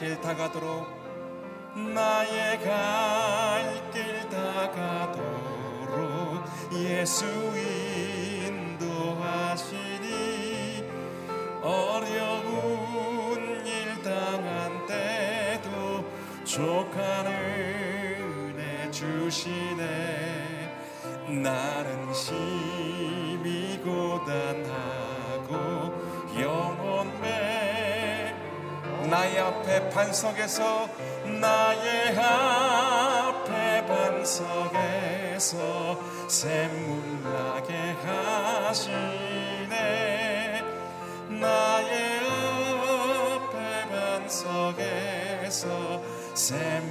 길 다가도록 나의 갈 길 다가도록 예수 인도하시니 어려운 일 당한 때도 족한 은혜 주시네. 나는 심히 고단 나의 앞에 반석에서 나의 앞에 반석에서 샘물나게 하시네. 나의 앞에 반석에서 샘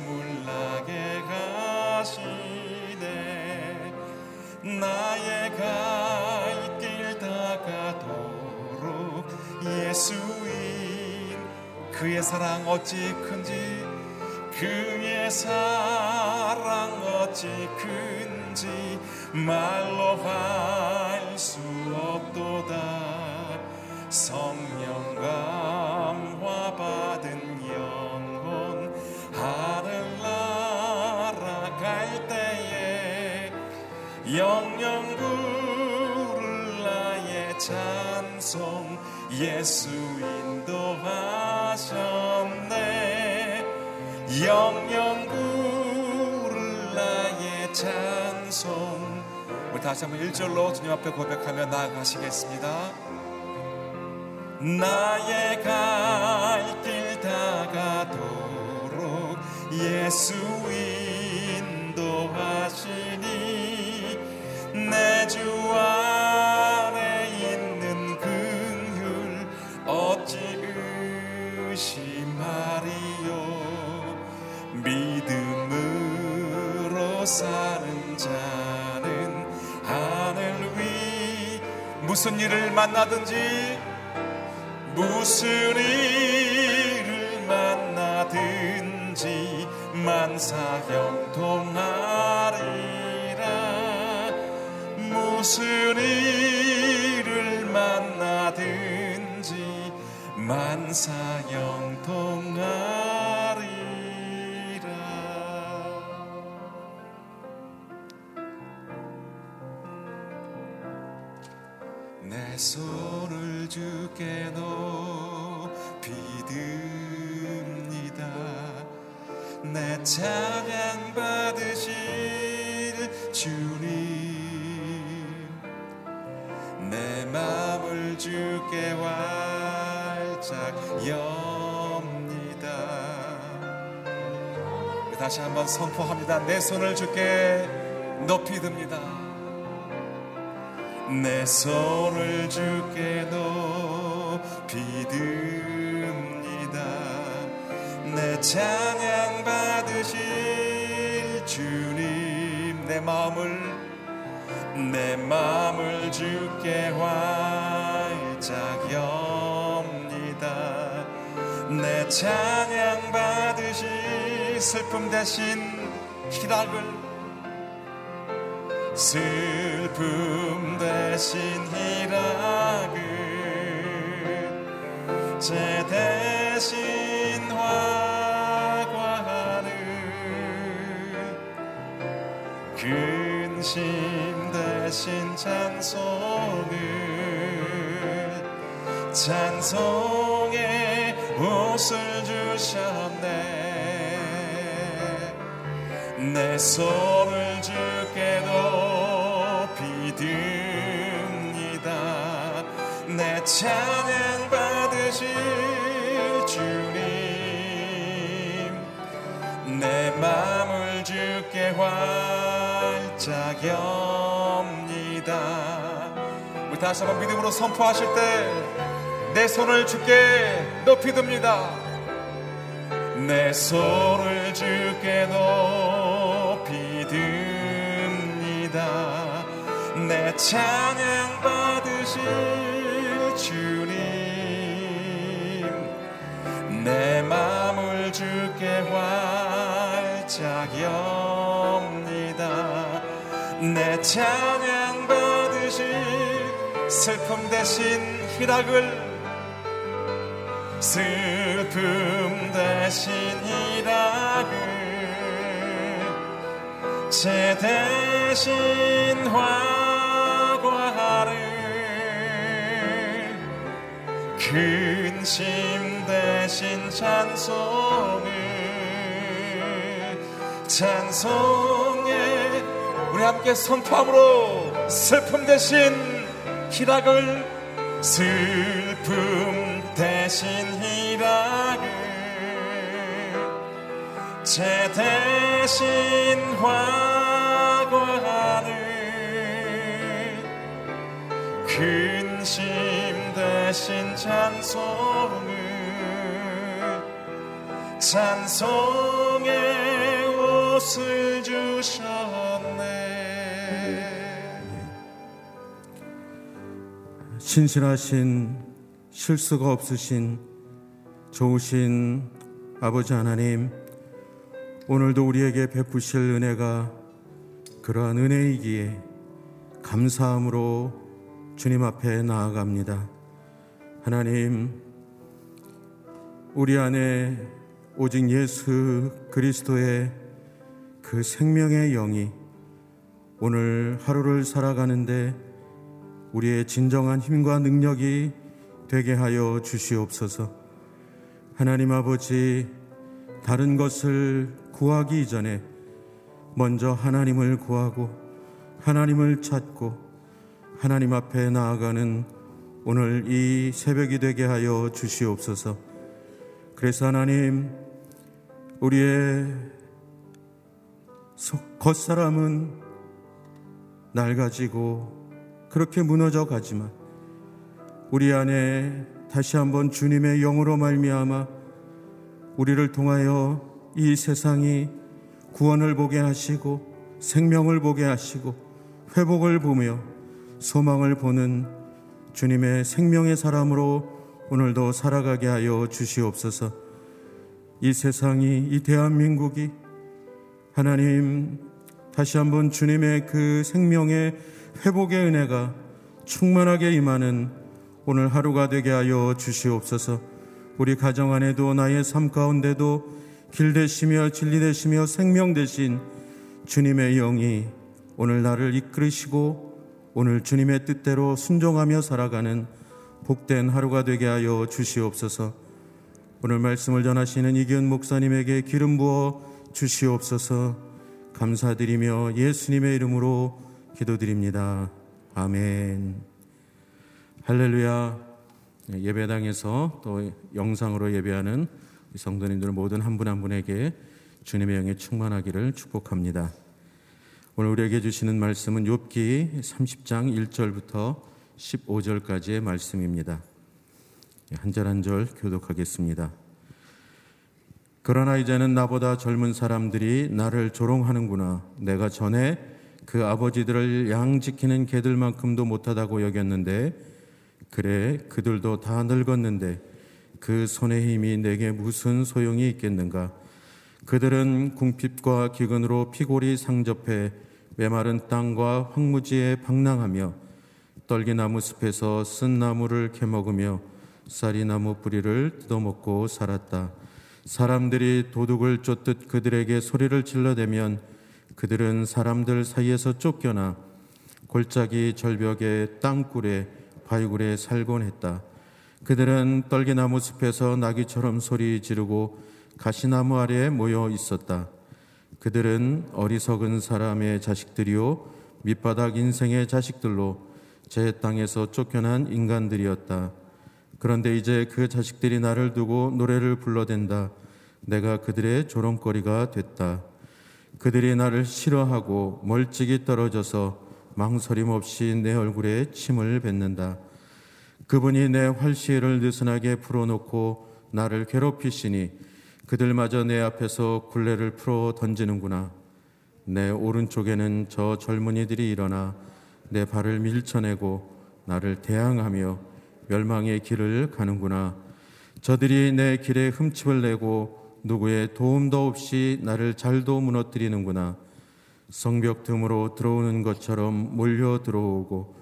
그의 사랑 어찌 큰지 그의 사랑 어찌 큰지 말로 할 수 없도다. 성령 감화 받은 영혼 하늘 날아갈 때에 영영 부를 나의 찬송 예수 인도하셨네. 영영 부를 나의 찬송. 우리 다시 한번 1절로 주님 앞에 고백하며 나아가시겠습니다. 나의 갈 길 다가도록 예수 인도하시니 내주안 사는 자는 하늘 위 무슨 일을 만나든지 무슨 일을 만나든지 만사 형통하리라. 무슨 일을 만나든지 만사 형통하리라 내 손을 주께 높이 듭니다. 내 찬양 받으실 주님 내 마음을 주께 활짝 엽니다. 다시 한번 선포합니다. 내 손을 주께 높이 듭니다 내 손을 주께 높이 듭니다. 내 찬양 받으실 주님 내 마음을 내 마음을 주께 활짝 엽니다. 내 찬양 받으실 슬픔 대신 희락을 슬픔 대신 희락을 제 대신 화관을 근심 대신 찬송을 찬송의 옷을 주셨네 내 손을 찬양 받으실 주님 내주 주께 활짝 엽니다. 우리 다시 한번 믿음으로 선포하실 때 내 손을 주께 높이 듭니다. 내 손을 주께 높이 듭니다. 내 찬양 받으실 내 마음을 주께 활짝 엽니다. 내 찬양 받으실 슬픔 대신 희락을 슬픔 대신 희락을 제 대신 화과를 근심 대신 찬송을 찬송에 우리 함께 선포함으로 슬픔 대신 희락을 슬픔 대신 희락을 제 대신 화관을 근심 대신 찬송을 찬송의 옷을 주셨네 신실하신 실수가 없으신 좋으신 아버지 하나님, 오늘도 우리에게 베푸실 은혜가 그러한 은혜이기에 감사함으로 주님 앞에 나아갑니다. 하나님, 우리 안에 오직 예수 그리스도의 그 생명의 영이 오늘 하루를 살아가는데 우리의 진정한 힘과 능력이 되게 하여 주시옵소서. 하나님 아버지, 다른 것을 구하기 이전에 먼저 하나님을 구하고 하나님을 찾고 하나님 앞에 나아가는 오늘 이 새벽이 되게 하여 주시옵소서. 그래서 하나님, 우리의 겉사람은 낡아지고 그렇게 무너져 가지만 우리 안에 다시 한번 주님의 영으로 말미암아 우리를 통하여 이 세상이 구원을 보게 하시고 생명을 보게 하시고 회복을 보며 소망을 보는 주님의 생명의 사람으로 오늘도 살아가게 하여 주시옵소서. 이 세상이 이 대한민국이 하나님 다시 한번 주님의 그 생명의 회복의 은혜가 충만하게 임하는 오늘 하루가 되게 하여 주시옵소서. 우리 가정 안에도 나의 삶 가운데도 길 되시며 진리 되시며 생명 되신 주님의 영이 오늘 나를 이끌으시고 오늘 주님의 뜻대로 순종하며 살아가는 복된 하루가 되게 하여 주시옵소서. 오늘 말씀을 전하시는 이기훈 목사님에게 기름 부어 주시옵소서. 감사드리며 예수님의 이름으로 기도드립니다. 아멘. 할렐루야 예배당에서 또 영상으로 예배하는 성도님들 모든 한 분한 분에게 주님의 영에 충만하기를 축복합니다. 오늘 우리에게 주시는 말씀은 욥기 30장 1절부터 15절까지의 말씀입니다. 한 절 한 절 교독하겠습니다. 그러나 이제는 나보다 젊은 사람들이 나를 조롱하는구나. 내가 전에 그 아버지들을 양 지키는 개들만큼도 못하다고 여겼는데 그래 그들도 다 늙었는데 그 손의 힘이 내게 무슨 소용이 있겠는가? 그들은 궁핍과 기근으로 피골이 상접해 메마른 땅과 황무지에 방랑하며 떨기나무 숲에서 쓴 나무를 캐먹으며 쌀이나무 뿌리를 뜯어먹고 살았다. 사람들이 도둑을 쫓듯 그들에게 소리를 질러대면 그들은 사람들 사이에서 쫓겨나 골짜기 절벽에 땅굴에 바위굴에 살곤 했다. 그들은 떨기나무 숲에서 나귀처럼 소리 지르고 가시나무 아래에 모여 있었다. 그들은 어리석은 사람의 자식들이요 밑바닥 인생의 자식들로 제 땅에서 쫓겨난 인간들이었다. 그런데 이제 그 자식들이 나를 두고 노래를 불러댄다. 내가 그들의 조롱거리가 됐다. 그들이 나를 싫어하고 멀찍이 떨어져서 망설임 없이 내 얼굴에 침을 뱉는다. 그분이 내 활시를 느슨하게 풀어놓고 나를 괴롭히시니 그들마저 내 앞에서 굴레를 풀어 던지는구나. 내 오른쪽에는 저 젊은이들이 일어나 내 발을 밀쳐내고 나를 대항하며 멸망의 길을 가는구나. 저들이 내 길에 흠집을 내고 누구의 도움도 없이 나를 잘도 무너뜨리는구나. 성벽 틈으로 들어오는 것처럼 몰려 들어오고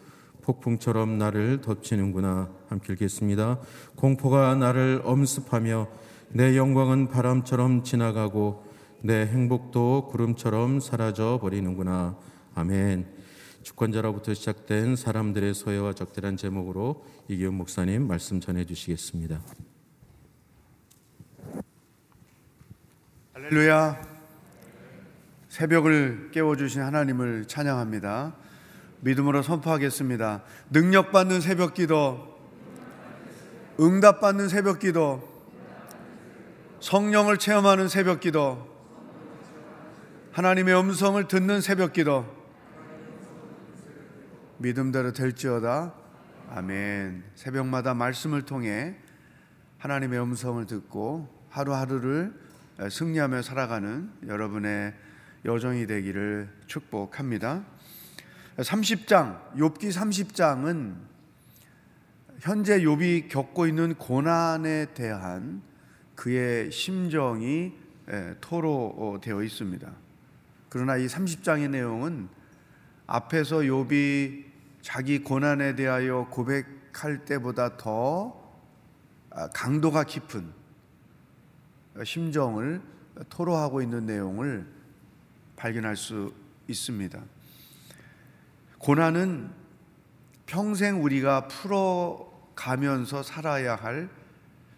폭풍처럼 나를 덮치는구나. 함께 읽겠습니다. 공포가 나를 엄습하며 내 영광은 바람처럼 지나가고 내 행복도 구름처럼 사라져 버리는구나. 아멘. 주권자로부터 시작된 사람들의 소외와 적대란 제목으로 이기훈 목사님 말씀 전해 주시겠습니다. 할렐루야. 새벽을 깨워 주신 하나님을 찬양합니다. 믿음으로 선포하겠습니다. 능력 받는 새벽 기도, 응답 받는 새벽 기도, 성령을 체험하는 새벽 기도, 하나님의 음성을 듣는 새벽 기도, 믿음대로 될지어다. 아멘. 새벽마다 말씀을 통해 하나님의 음성을 듣고 하루하루를 승리하며 살아가는 여러분의 여정이 되기를 축복합니다. 30장, 욥기 30장은 현재 욥이 겪고 있는 고난에 대한 그의 심정이 토로되어 있습니다. 그러나 이 30장의 내용은 앞에서 욥이 자기 고난에 대하여 고백할 때보다 더 아, 강도가 깊은 심정을 토로하고 있는 내용을 발견할 수 있습니다. 고난은 평생 우리가 풀어가면서 살아야 할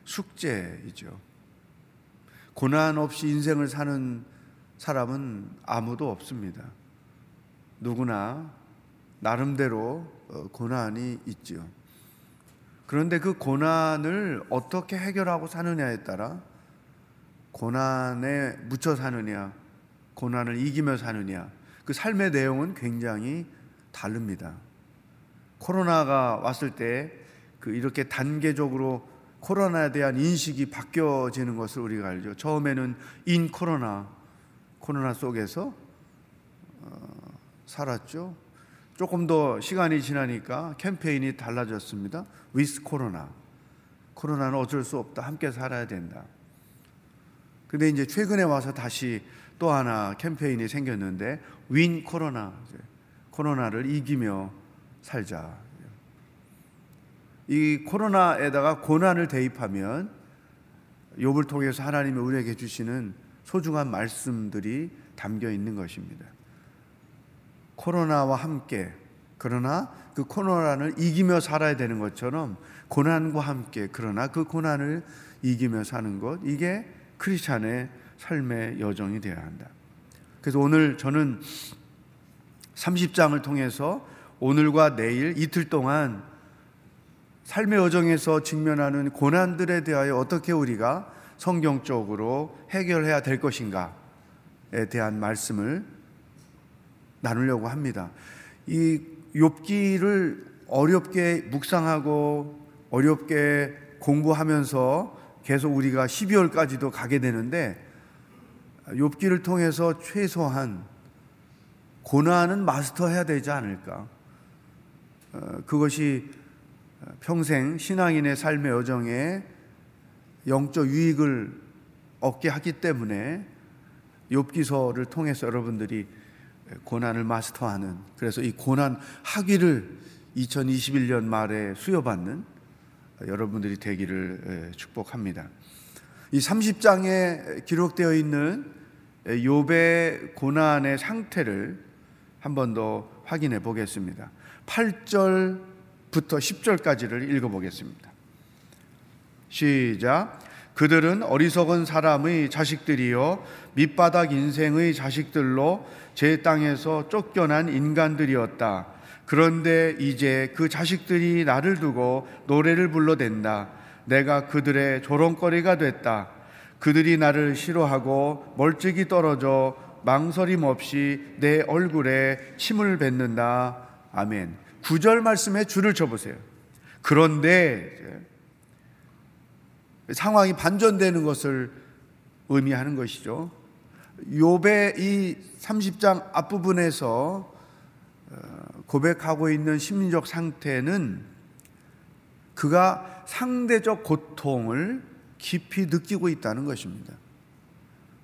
숙제이죠. 고난 없이 인생을 사는 사람은 아무도 없습니다. 누구나 나름대로 어, 고난이 있지요. 그런데 그 고난을 어떻게 해결하고 사느냐에 따라 고난에 묻혀 사느냐, 고난을 이기며 사느냐, 그 삶의 내용은 굉장히 다릅니다. 코로나가 왔을 때 그 이렇게 단계적으로 코로나에 대한 인식이 바뀌어지는 것을 우리가 알죠. 처음에는 인 코로나, 코로나 속에서 어, 살았죠. 조금 더 시간이 지나니까 캠페인이 달라졌습니다. 위스 코로나. 코로나는 어쩔 수 없다. 함께 살아야 된다. 근데 이제 최근에 와서 다시 또 하나 캠페인이 생겼는데 윈 코로나 코로나를 이기며 살자. 이 코로나에다가 고난을 대입하면 욥을 통해서 하나님이 우리에게 주시는 소중한 말씀들이 담겨 있는 것입니다. 코로나와 함께 그러나 그 코로나를 이기며 살아야 되는 것처럼 고난과 함께 그러나 그 고난을 이기며 사는 것 이게 크리스찬의 삶의 여정이 되어야 한다. 그래서 오늘 저는 30장을 통해서 오늘과 내일 이틀 동안 삶의 여정에서 직면하는 고난들에 대하여 어떻게 우리가 성경적으로 해결해야 될 것인가에 대한 말씀을 나누려고 합니다. 이 욥기를 어렵게 묵상하고 어렵게 공부하면서 계속 우리가 12월까지도 가게 되는데 욥기를 통해서 최소한 고난은 마스터해야 되지 않을까? 어, 그것이 평생 신앙인의 삶의 여정에 영적 유익을 얻게 하기 때문에 욥기서를 통해서 여러분들이 고난을 마스터하는 그래서 이 고난 학위를 2021년 말에 수여받는 여러분들이 되기를 축복합니다. 이 30장에 기록되어 있는 욥의 고난의 상태를 한 번 더 확인해 보겠습니다. 8절부터 10절까지를 읽어 보겠습니다. 시작. 그들은 어리석은 사람의 자식들이요 밑바닥 인생의 자식들로 제 땅에서 쫓겨난 인간들이었다. 그런데 이제 그 자식들이 나를 두고 노래를 불러댄다. 내가 그들의 조롱거리가 됐다. 그들이 나를 싫어하고 멀찍이 떨어져 망설임 없이 내 얼굴에 침을 뱉는다. 아멘. 구절 말씀에 줄을 쳐보세요. 그런데 상황이 반전되는 것을 의미하는 것이죠. 욥의 이 30장 앞부분에서 어, 고백하고 있는 심리적 상태는 그가 상대적 고통을 깊이 느끼고 있다는 것입니다.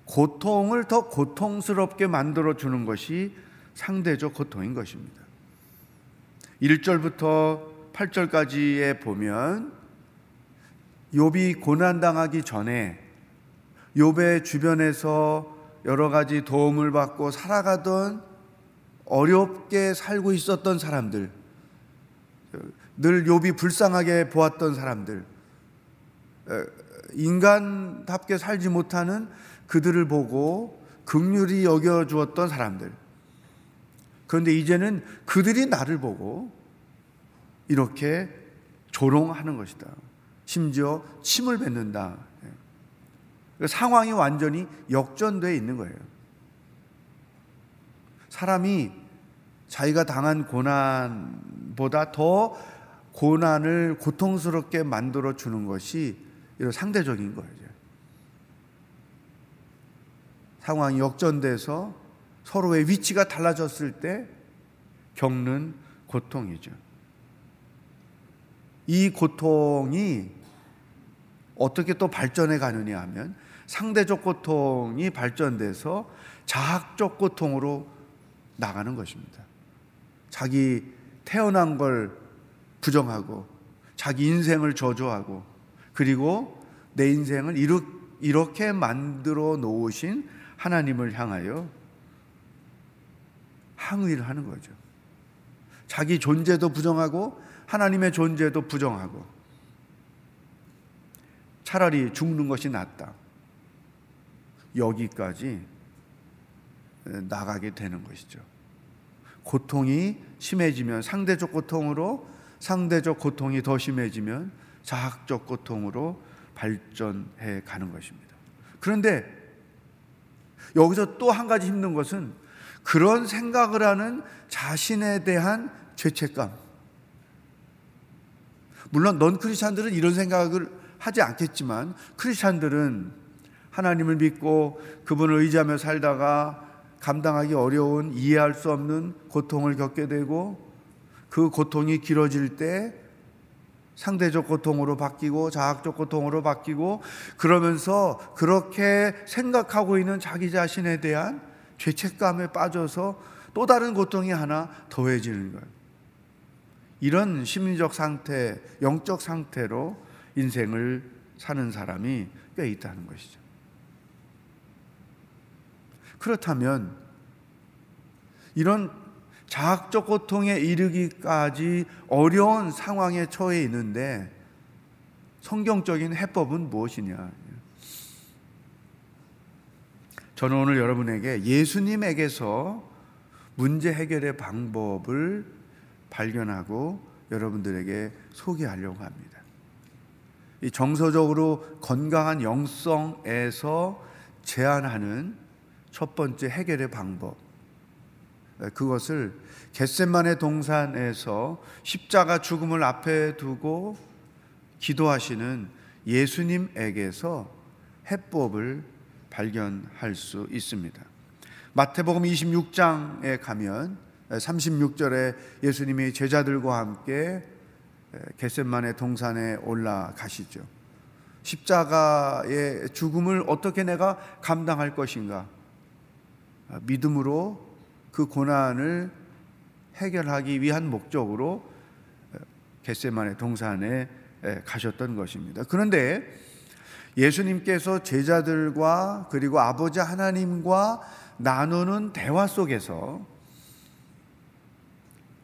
고통을 더 고통스럽게 만들어 주는 것이 상대적 고통인 것입니다. 1절부터 8절까지에 보면 욥이 고난 당하기 전에 욥의 주변에서 여러 가지 도움을 받고 살아가던 어렵게 살고 있었던 사람들 늘 욥이 불쌍하게 보았던 사람들 인간답게 살지 못하는 그들을 보고 극률이 여겨 주었던 사람들 그런데 이제는 그들이 나를 보고 이렇게 조롱하는 것이다. 심지어 침을 뱉는다. 예. 상황이 완전히 역전되어 있는 거예요. 사람이 자기가 당한 고난보다 더 고난을 고통스럽게 만들어 주는 것이 이런 상대적인 거예요. 상황이 역전돼서 서로의 위치가 달라졌을 때 겪는 고통이죠. 이 고통이 어떻게 또 발전해 가느냐 하면 상대적 고통이 발전돼서 자학적 고통으로 나가는 것입니다. 자기 태어난 걸 부정하고 자기 인생을 저주하고 그리고 내 인생을 이렇게 만들어 놓으신 하나님을 향하여 항의를 하는 거죠. 자기 존재도 부정하고 하나님의 존재도 부정하고 차라리 죽는 것이 낫다. 여기까지 나가게 되는 것이죠. 고통이 심해지면 상대적 고통으로 상대적 고통이 더 심해지면 자학적 고통으로 발전해 가는 것입니다. 그런데 여기서 또 한 가지 힘든 것은 그런 생각을 하는 자신에 대한 죄책감. 물론 넌 크리스찬들은 이런 생각을 하지 않겠지만 크리스찬들은 하나님을 믿고 그분을 의지하며 살다가 감당하기 어려운 이해할 수 없는 고통을 겪게 되고 그 고통이 길어질 때 상대적 고통으로 바뀌고 자학적 고통으로 바뀌고 그러면서 그렇게 생각하고 있는 자기 자신에 대한 죄책감에 빠져서 또 다른 고통이 하나 더해지는 거예요. 이런 심리적 상태, 영적 상태로 인생을 사는 사람이 꽤 있다는 것이죠. 그렇다면 이런 자학적 고통에 이르기까지 어려운 상황에 처해 있는데 성경적인 해법은 무엇이냐? 저는 오늘 여러분에게 예수님에게서 문제 해결의 방법을 발견하고 여러분들에게 소개하려고 합니다. 이 정서적으로 건강한 영성에서 제안하는 첫 번째 해결의 방법. 그것을 겟셋만의 동산에서 십자가 죽음을 앞에 두고 기도하시는 예수님에게서 해법을 발견할 수 있습니다. 마태복음 26장에 가면 36절에 예수님이 제자들과 함께 겟셋만의 동산에 올라가시죠. 십자가의 죽음을 어떻게 내가 감당할 것인가? 믿음으로 그 고난을 해결하기 위한 목적으로 겟세만의 동산에 가셨던 것입니다. 그런데 예수님께서 제자들과 그리고 아버지 하나님과 나누는 대화 속에서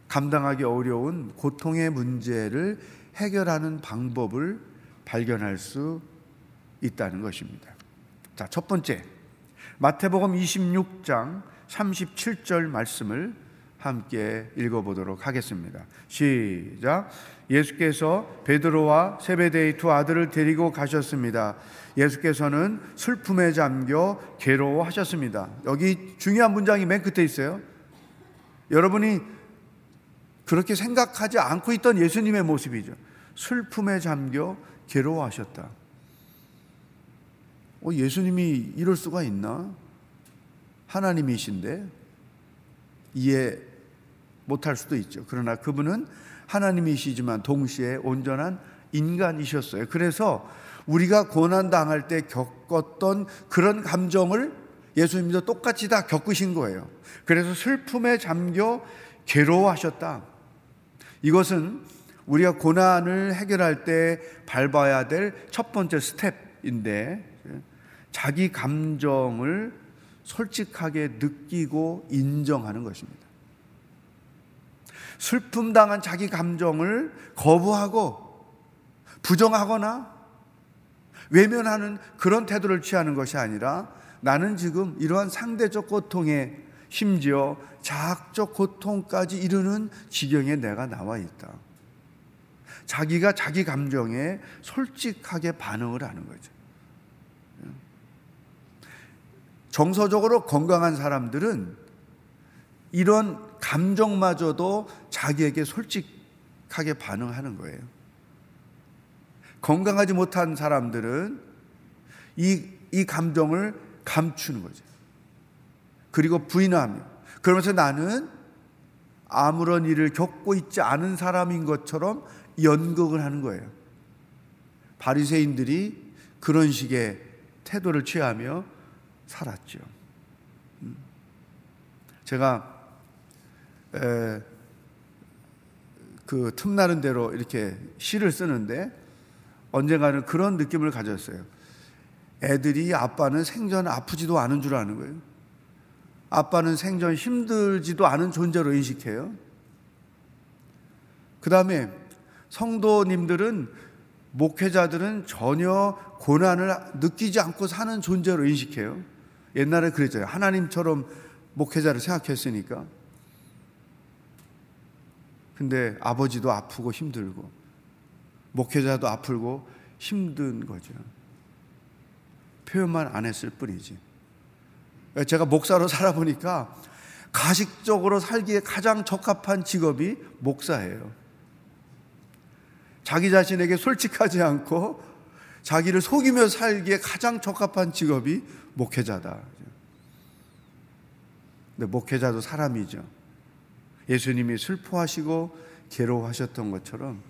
감당하기 어려운 고통의 문제를 해결하는 방법을 발견할 수 있다는 것입니다. 자, 첫 번째. 마태복음 26장 37절 말씀을 함께 읽어보도록 하겠습니다. 시작. 예수께서 베드로와 세베데의 두 아들을 데리고 가셨습니다. 예수께서는 슬픔에 잠겨 괴로워하셨습니다. 여기 중요한 문장이 맨 끝에 있어요. 여러분이 그렇게 생각하지 않고 있던 예수님의 모습이죠. 슬픔에 잠겨 괴로워하셨다. 어, 예수님이 이럴 수가 있나? 하나님이신데 이해 못할 수도 있죠. 그러나 그분은 하나님이시지만 동시에 온전한 인간이셨어요. 그래서 우리가 고난 당할 때 겪었던 그런 감정을 예수님도 똑같이 다 겪으신 거예요. 그래서 슬픔에 잠겨 괴로워하셨다. 이것은 우리가 고난을 해결할 때 밟아야 될 첫 번째 스텝인데 자기 감정을 솔직하게 느끼고 인정하는 것입니다. 슬픔 당한 자기 감정을 거부하고 부정하거나 외면하는 그런 태도를 취하는 것이 아니라 나는 지금 이러한 상대적 고통에 심지어 자학적 고통까지 이르는 지경에 내가 나와 있다. 자기가 자기 감정에 솔직하게 반응을 하는 거죠. 정서적으로 건강한 사람들은 이런 감정마저도 자기에게 솔직하게 반응하는 거예요. 건강하지 못한 사람들은 이, 이 감정을 감추는 거죠. 그리고 부인하며 그러면서 나는 아무런 일을 겪고 있지 않은 사람인 것처럼 연극을 하는 거예요. 바리새인들이 그런 식의 태도를 취하며 살았죠. 음. 제가 에, 그 틈나는 대로 이렇게 시를 쓰는데 언젠가는 그런 느낌을 가졌어요. 애들이 아빠는 생전 아프지도 않은 줄 아는 거예요. 아빠는 생전 힘들지도 않은 존재로 인식해요. 그 다음에 성도님들은 목회자들은 전혀 고난을 느끼지 않고 사는 존재로 인식해요. 옛날에 그랬죠. 하나님처럼 목회자를 생각했으니까. 근데 아버지도 아프고 힘들고, 목회자도 아프고 힘든 거죠. 표현만 안 했을 뿐이지. 제가 목사로 살아보니까 가식적으로 살기에 가장 적합한 직업이 목사예요. 자기 자신에게 솔직하지 않고 자기를 속이며 살기에 가장 적합한 직업이 목회자다. 근데 목회자도 사람이죠. 예수님이 슬퍼하시고 괴로워하셨던 것처럼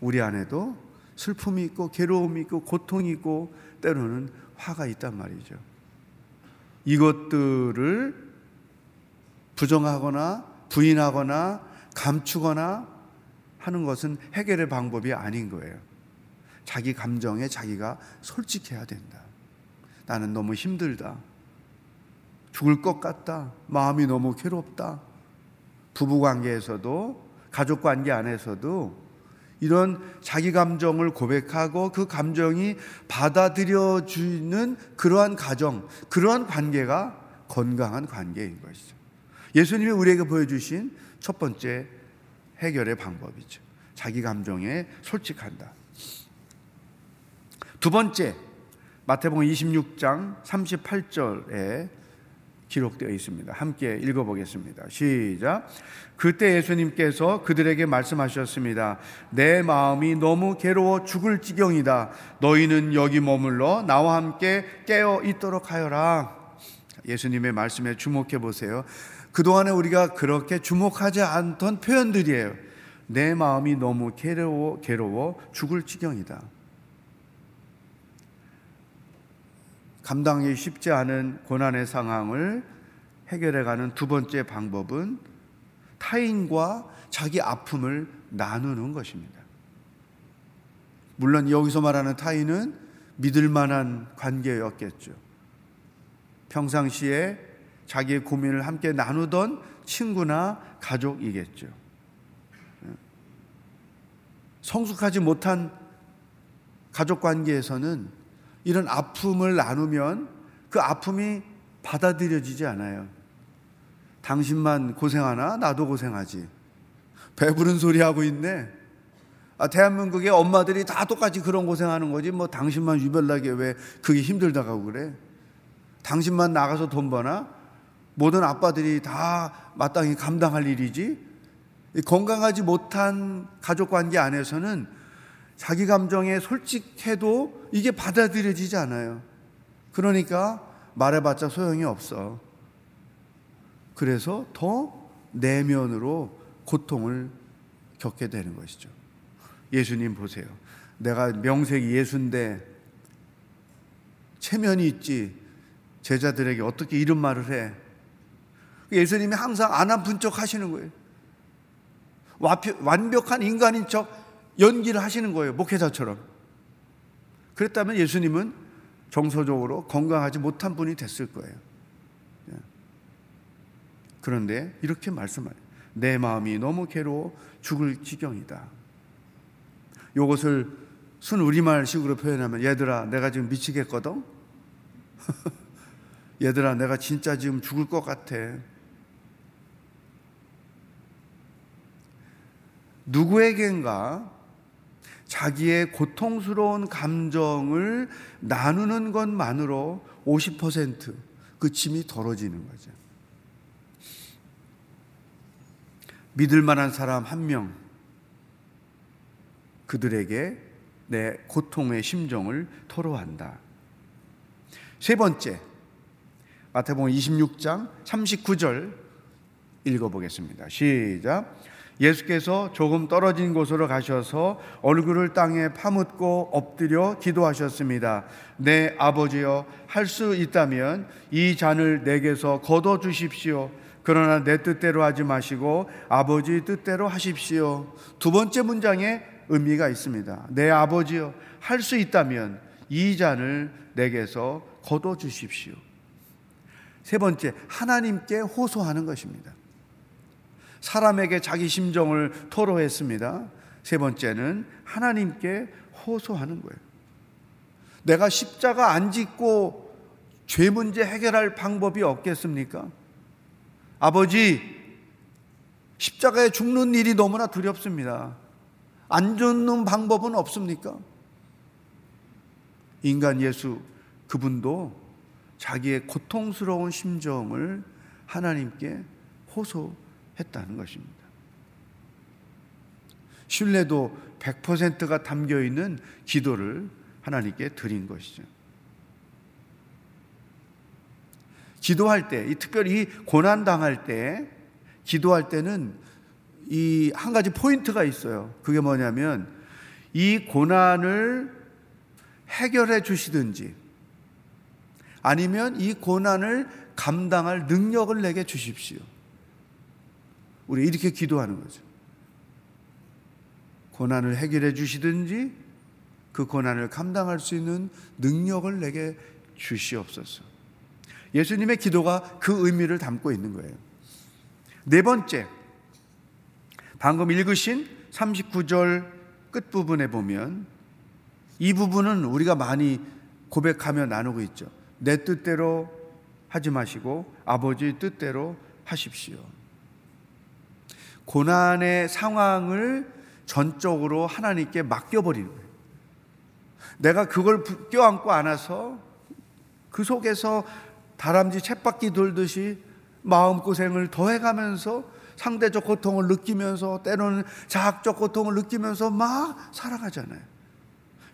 우리 안에도 슬픔이 있고 괴로움이 있고 고통이 있고 때로는 화가 있단 말이죠. 이것들을 부정하거나 부인하거나 감추거나 하는 것은 해결의 방법이 아닌 거예요. 자기 감정에 자기가 솔직해야 된다. 나는 너무 힘들다. 죽을 것 같다. 마음이 너무 괴롭다. 부부 관계에서도 가족 관계 안에서도 이런 자기 감정을 고백하고 그 감정이 받아들여주는 그러한 가정, 그러한 관계가 건강한 관계인 것이죠. 예수님이 우리에게 보여주신 첫 번째 해결의 방법이죠. 자기 감정에 솔직한다. 두 번째, 마태복음 26장 38절에 기록되어 있습니다. 함께 읽어보겠습니다. 시작. 그때 예수님께서 그들에게 말씀하셨습니다. 내 마음이 너무 괴로워 죽을 지경이다. 너희는 여기 머물러 나와 함께 깨어 있도록 하여라. 예수님의 말씀에 주목해 보세요. 그동안에 우리가 그렇게 주목하지 않던 표현들이에요. 내 마음이 너무 괴로워, 괴로워 죽을 지경이다. 감당이 쉽지 않은 고난의 상황을 해결해 가는 두 번째 방법은 타인과 자기 아픔을 나누는 것입니다. 물론 여기서 말하는 타인은 믿을 만한 관계였겠죠. 평상시에 자기의 고민을 함께 나누던 친구나 가족이겠죠. 성숙하지 못한 가족 관계에서는 이런 아픔을 나누면 그 아픔이 받아들여지지 않아요. 당신만 고생하나? 나도 고생하지. 배부른 소리 하고 있네. 아, 대한민국의 엄마들이 다 똑같이 그런 고생하는 거지. 뭐 당신만 유별나게 왜 그게 힘들다고 그래. 당신만 나가서 돈 버나? 모든 아빠들이 다 마땅히 감당할 일이지. 건강하지 못한 가족 관계 안에서는 자기 감정에 솔직해도 이게 받아들여지지 않아요. 그러니까 말해봤자 소용이 없어. 그래서 더 내면으로 고통을 겪게 되는 것이죠. 예수님 보세요. 내가 명색이 예수인데 체면이 있지 제자들에게 어떻게 이런 말을 해? 예수님이 항상 안 아픈 척 하시는 거예요. 완벽한 인간인 척 연기를 하시는 거예요. 목회자처럼. 그랬다면 예수님은 정서적으로 건강하지 못한 분이 됐을 거예요. 예. 그런데 이렇게 말씀하요. 내 마음이 너무 괴로워 죽을 지경이다. 이것을 순 우리말식으로 표현하면 얘들아 내가 지금 미치겠거든. 얘들아 내가 진짜 지금 죽을 것 같아. 누구에겐가 자기의 고통스러운 감정을 나누는 것만으로 50%그 짐이 덜어지는 거죠. 믿을 만한 사람 한 명, 그들에게 내 고통의 심정을 토로한다. 세 번째, 마태복음 26장 39절 읽어보겠습니다. 시작. 예수께서 조금 떨어진 곳으로 가셔서 얼굴을 땅에 파묻고 엎드려 기도하셨습니다. 내 아버지여, 할 수 있다면 이 잔을 내게서 거둬 주십시오. 그러나 내 뜻대로 하지 마시고 아버지 뜻대로 하십시오. 두 번째 문장에 의미가 있습니다. 내 아버지여, 할 수 있다면 이 잔을 내게서 거둬 주십시오. 세 번째, 하나님께 호소하는 것입니다. 사람에게 자기 심정을 토로했습니다. 세 번째는 하나님께 호소하는 거예요. 내가 십자가 안 짓고 죄 문제 해결할 방법이 없겠습니까? 아버지, 십자가에 죽는 일이 너무나 두렵습니다. 안 죽는 방법은 없습니까? 인간 예수 그분도 자기의 고통스러운 심정을 하나님께 호소 했다는 것입니다. 신뢰도 100%가 담겨 있는 기도를 하나님께 드린 것이죠. 기도할 때, 특별히 고난 당할 때, 기도할 때는 이 한 가지 포인트가 있어요. 그게 뭐냐면 이 고난을 해결해 주시든지 아니면 이 고난을 감당할 능력을 내게 주십시오. 우리 이렇게 기도하는 거죠. 고난을 해결해 주시든지 그 고난을 감당할 수 있는 능력을 내게 주시옵소서. 예수님의 기도가 그 의미를 담고 있는 거예요. 네 번째, 방금 읽으신 39절 끝부분에 보면 이 부분은 우리가 많이 고백하며 나누고 있죠. 내 뜻대로 하지 마시고 아버지 뜻대로 하십시오. 고난의 상황을 전적으로 하나님께 맡겨버리는 거예요. 내가 그걸 껴안고 안아서 그 속에서 다람쥐 쳇바퀴 돌듯이 마음고생을 더해가면서 상대적 고통을 느끼면서 때로는 자학적 고통을 느끼면서 막 살아가잖아요.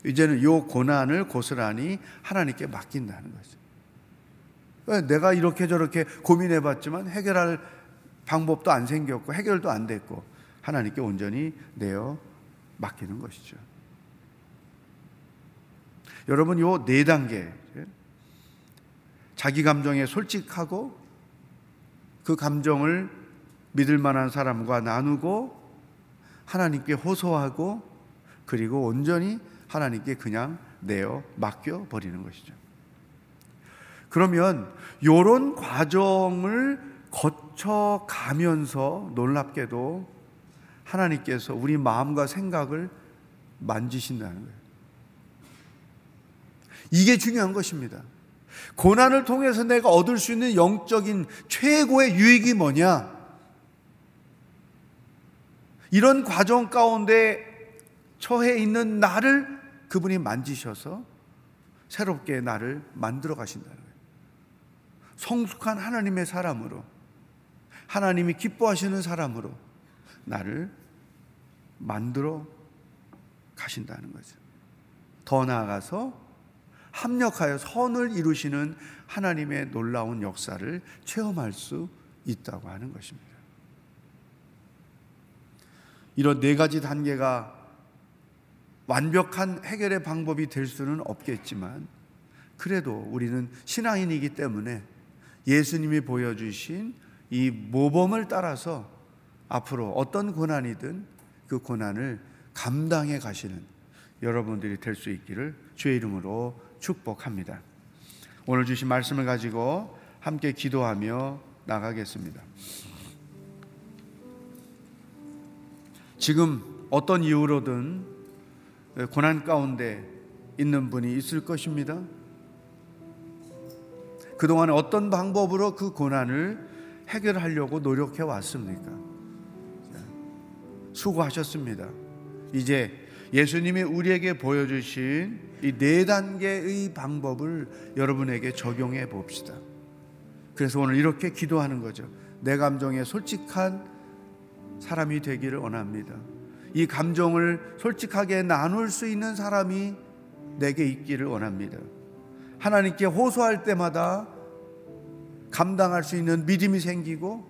이제는 이 고난을 고스란히 하나님께 맡긴다는 거죠. 내가 이렇게 저렇게 고민해 봤지만 해결할 방법도 안 생겼고 해결도 안 됐고 하나님께 온전히 내어 맡기는 것이죠. 여러분 요 네 단계 자기 감정에 솔직하고 그 감정을 믿을 만한 사람과 나누고 하나님께 호소하고 그리고 온전히 하나님께 그냥 내어 맡겨 버리는 것이죠. 그러면 이런 과정을 거쳐 가면서 놀랍게도 하나님께서 우리 마음과 생각을 만지신다는 거예요. 이게 중요한 것입니다. 고난을 통해서 내가 얻을 수 있는 영적인 최고의 유익이 뭐냐? 이런 과정 가운데 처해 있는 나를 그분이 만지셔서 새롭게 나를 만들어 가신다는 거예요. 성숙한 하나님의 사람으로 하나님이 기뻐하시는 사람으로 나를 만들어 가신다는 거죠. 더 나아가서 합력하여 선을 이루시는 하나님의 놀라운 역사를 체험할 수 있다고 하는 것입니다. 이런 네 가지 단계가 완벽한 해결의 방법이 될 수는 없겠지만 그래도 우리는 신앙인이기 때문에 예수님이 보여주신 이 모범을 따라서 앞으로 어떤 고난이든 그 고난을 감당해 가시는 여러분들이 될 수 있기를 주의 이름으로 축복합니다. 오늘 주신 말씀을 가지고 함께 기도하며 나가겠습니다. 지금 어떤 이유로든 고난 가운데 있는 분이 있을 것입니다. 그동안 어떤 방법으로 그 고난을 해결하려고 노력해 왔습니까? 수고하셨습니다. 이제 예수님이 우리에게 보여주신 이 네 단계의 방법을 여러분에게 적용해 봅시다. 그래서 오늘 이렇게 기도하는 거죠. 내 감정에 솔직한 사람이 되기를 원합니다. 이 감정을 솔직하게 나눌 수 있는 사람이 내게 있기를 원합니다. 하나님께 호소할 때마다 감당할 수 있는 믿음이 생기고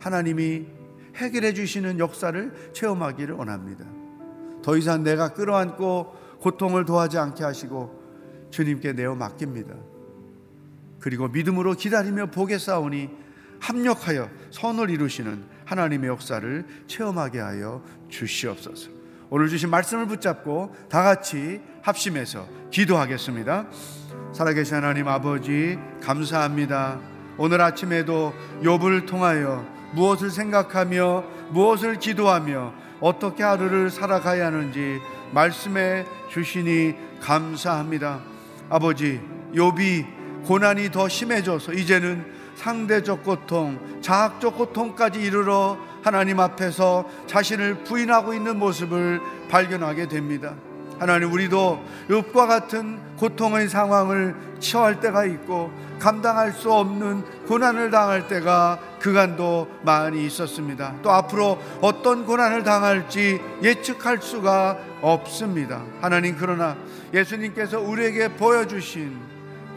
하나님이 해결해 주시는 역사를 체험하기를 원합니다. 더 이상 내가 끌어안고 고통을 도하지 않게 하시고 주님께 내어 맡깁니다. 그리고 믿음으로 기다리며 보겠사오니 합력하여 선을 이루시는 하나님의 역사를 체험하게 하여 주시옵소서. 오늘 주신 말씀을 붙잡고 다 같이 합심해서 기도하겠습니다. 살아계신 하나님 아버지 감사합니다. 오늘 아침에도 욥을 통하여 무엇을 생각하며 무엇을 기도하며 어떻게 하루를 살아가야 하는지 말씀해 주시니 감사합니다. 아버지, 욥이 고난이 더 심해져서 이제는 상대적 고통, 자학적 고통까지 이르러 하나님 앞에서 자신을 부인하고 있는 모습을 발견하게 됩니다. 하나님 우리도 욥과 같은 고통의 상황을 처할 때가 있고 감당할 수 없는 고난을 당할 때가 그간도 많이 있었습니다. 또 앞으로 어떤 고난을 당할지 예측할 수가 없습니다. 하나님 그러나 예수님께서 우리에게 보여주신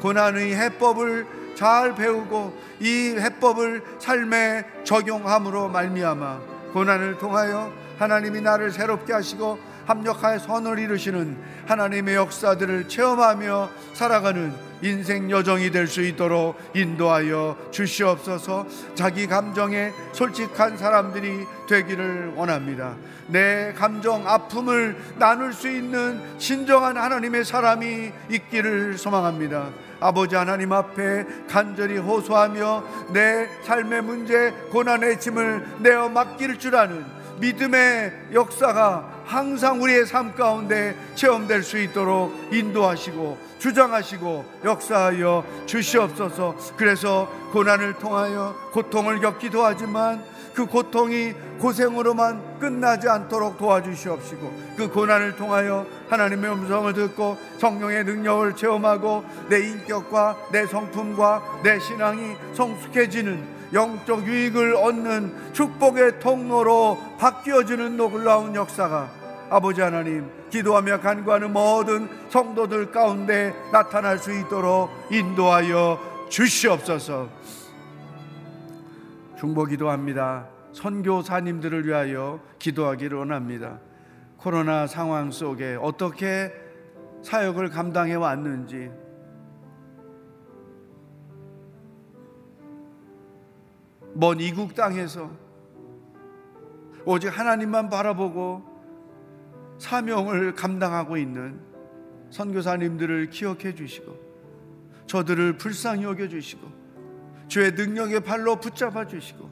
고난의 해법을 잘 배우고 이 해법을 삶에 적용함으로 말미암아 고난을 통하여 하나님이 나를 새롭게 하시고 합력하여 선을 이루시는 하나님의 역사들을 체험하며 살아가는 인생 여정이 될 수 있도록 인도하여 주시옵소서 자기 감정에 솔직한 사람들이 되기를 원합니다. 내 감정 아픔을 나눌 수 있는 진정한 하나님의 사람이 있기를 소망합니다. 아버지 하나님 앞에 간절히 호소하며 내 삶의 문제, 고난의 짐을 내어 맡길 줄 아는 믿음의 역사가 항상 우리의 삶 가운데 체험될 수 있도록 인도하시고 주장하시고 역사하여 주시옵소서. 그래서 고난을 통하여 고통을 겪기도 하지만 그 고통이 고생으로만 끝나지 않도록 도와주시옵시고 그 고난을 통하여 하나님의 음성을 듣고 성령의 능력을 체험하고 내 인격과 내 성품과 내 신앙이 성숙해지는 영적 유익을 얻는 축복의 통로로 바뀌어지는 놀라운 역사가 아버지 하나님 기도하며 간구하는 모든 성도들 가운데 나타날 수 있도록 인도하여 주시옵소서. 중보 기도합니다. 선교사님들을 위하여 기도하기를 원합니다. 코로나 상황 속에 어떻게 사역을 감당해 왔는지 먼 이국 땅에서 오직 하나님만 바라보고 사명을 감당하고 있는 선교사님들을 기억해 주시고 저들을 불쌍히 여겨 주시고 주의 능력의 발로 붙잡아 주시고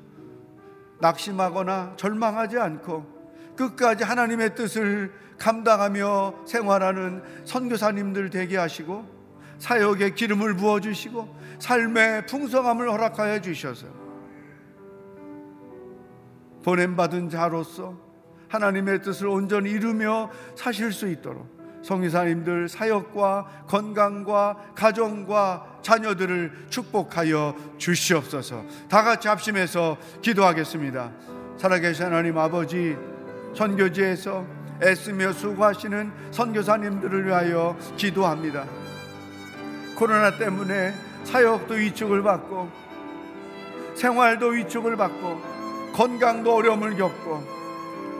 낙심하거나 절망하지 않고 끝까지 하나님의 뜻을 감당하며 생활하는 선교사님들 되게 하시고 사역에 기름을 부어 주시고 삶의 풍성함을 허락하여 주셔서 보냄 받은 자로서 하나님의 뜻을 온전히 이루며 사실 수 있도록 성의사님들 사역과 건강과 가정과 자녀들을 축복하여 주시옵소서. 다 같이 합심해서 기도하겠습니다. 살아계신 하나님 아버지 선교지에서 애쓰며 수고하시는 선교사님들을 위하여 기도합니다. 코로나 때문에 사역도 위축을 받고 생활도 위축을 받고 건강도 어려움을 겪고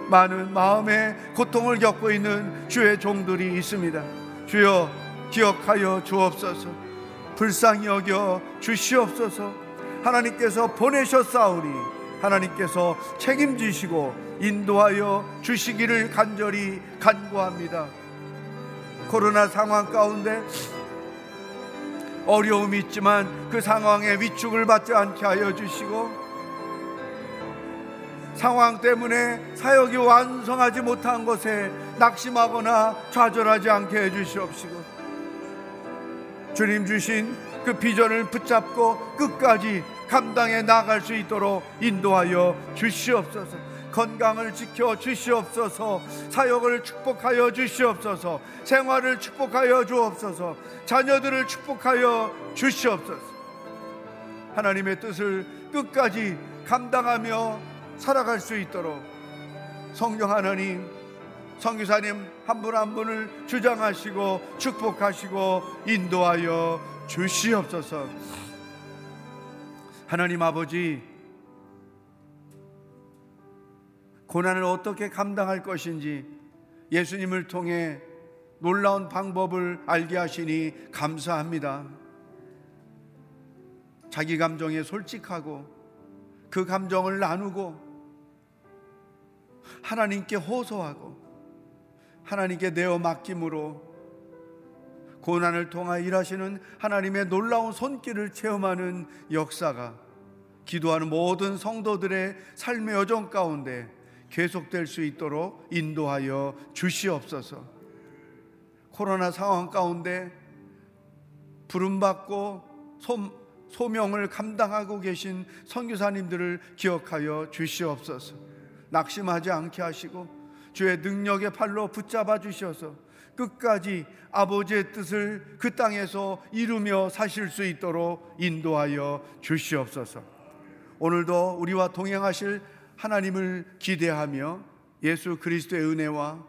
많은 마음의 고통을 겪고 있는 주의 종들이 있습니다. 주여 기억하여 주옵소서. 불쌍히 여겨 주시옵소서. 하나님께서 보내셨사오니 하나님께서 책임지시고 인도하여 주시기를 간절히 간구합니다. 코로나 상황 가운데 어려움이 있지만 그 상황에 위축을 받지 않게 하여 주시고 상황 때문에 사역이 완성하지 못한 것에 낙심하거나 좌절하지 않게 해주시옵시고 주님 주신 그 비전을 붙잡고 끝까지 감당해 나갈 수 있도록 인도하여 주시옵소서. 건강을 지켜 주시옵소서. 사역을 축복하여 주시옵소서. 생활을 축복하여 주옵소서. 자녀들을 축복하여 주시옵소서. 하나님의 뜻을 끝까지 감당하며 살아갈 수 있도록 성령 하나님 성교사님 한분한 분을 주장하시고 축복하시고 인도하여 주시옵소서 하나님 아버지 고난을 어떻게 감당할 것인지 예수님을 통해 놀라운 방법을 알게 하시니 감사합니다. 자기 감정에 솔직하고 그 감정을 나누고 하나님께 호소하고 하나님께 내어 맡김으로 고난을 통하여 일하시는 하나님의 놀라운 손길을 체험하는 역사가 기도하는 모든 성도들의 삶의 여정 가운데 계속될 수 있도록 인도하여 주시옵소서. 코로나 상황 가운데 부름받고 소명을 감당하고 계신 선교사님들을 기억하여 주시옵소서. 낙심하지 않게 하시고 주의 능력의 팔로 붙잡아 주셔서 끝까지 아버지의 뜻을 그 땅에서 이루며 사실 수 있도록 인도하여 주시옵소서. 오늘도 우리와 동행하실 하나님을 기대하며 예수 그리스도의 은혜와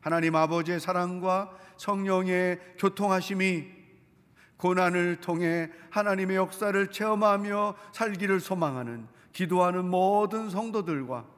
하나님 아버지의 사랑과 성령의 교통하심이 고난을 통해 하나님의 역사를 체험하며 살기를 소망하는 기도하는 모든 성도들과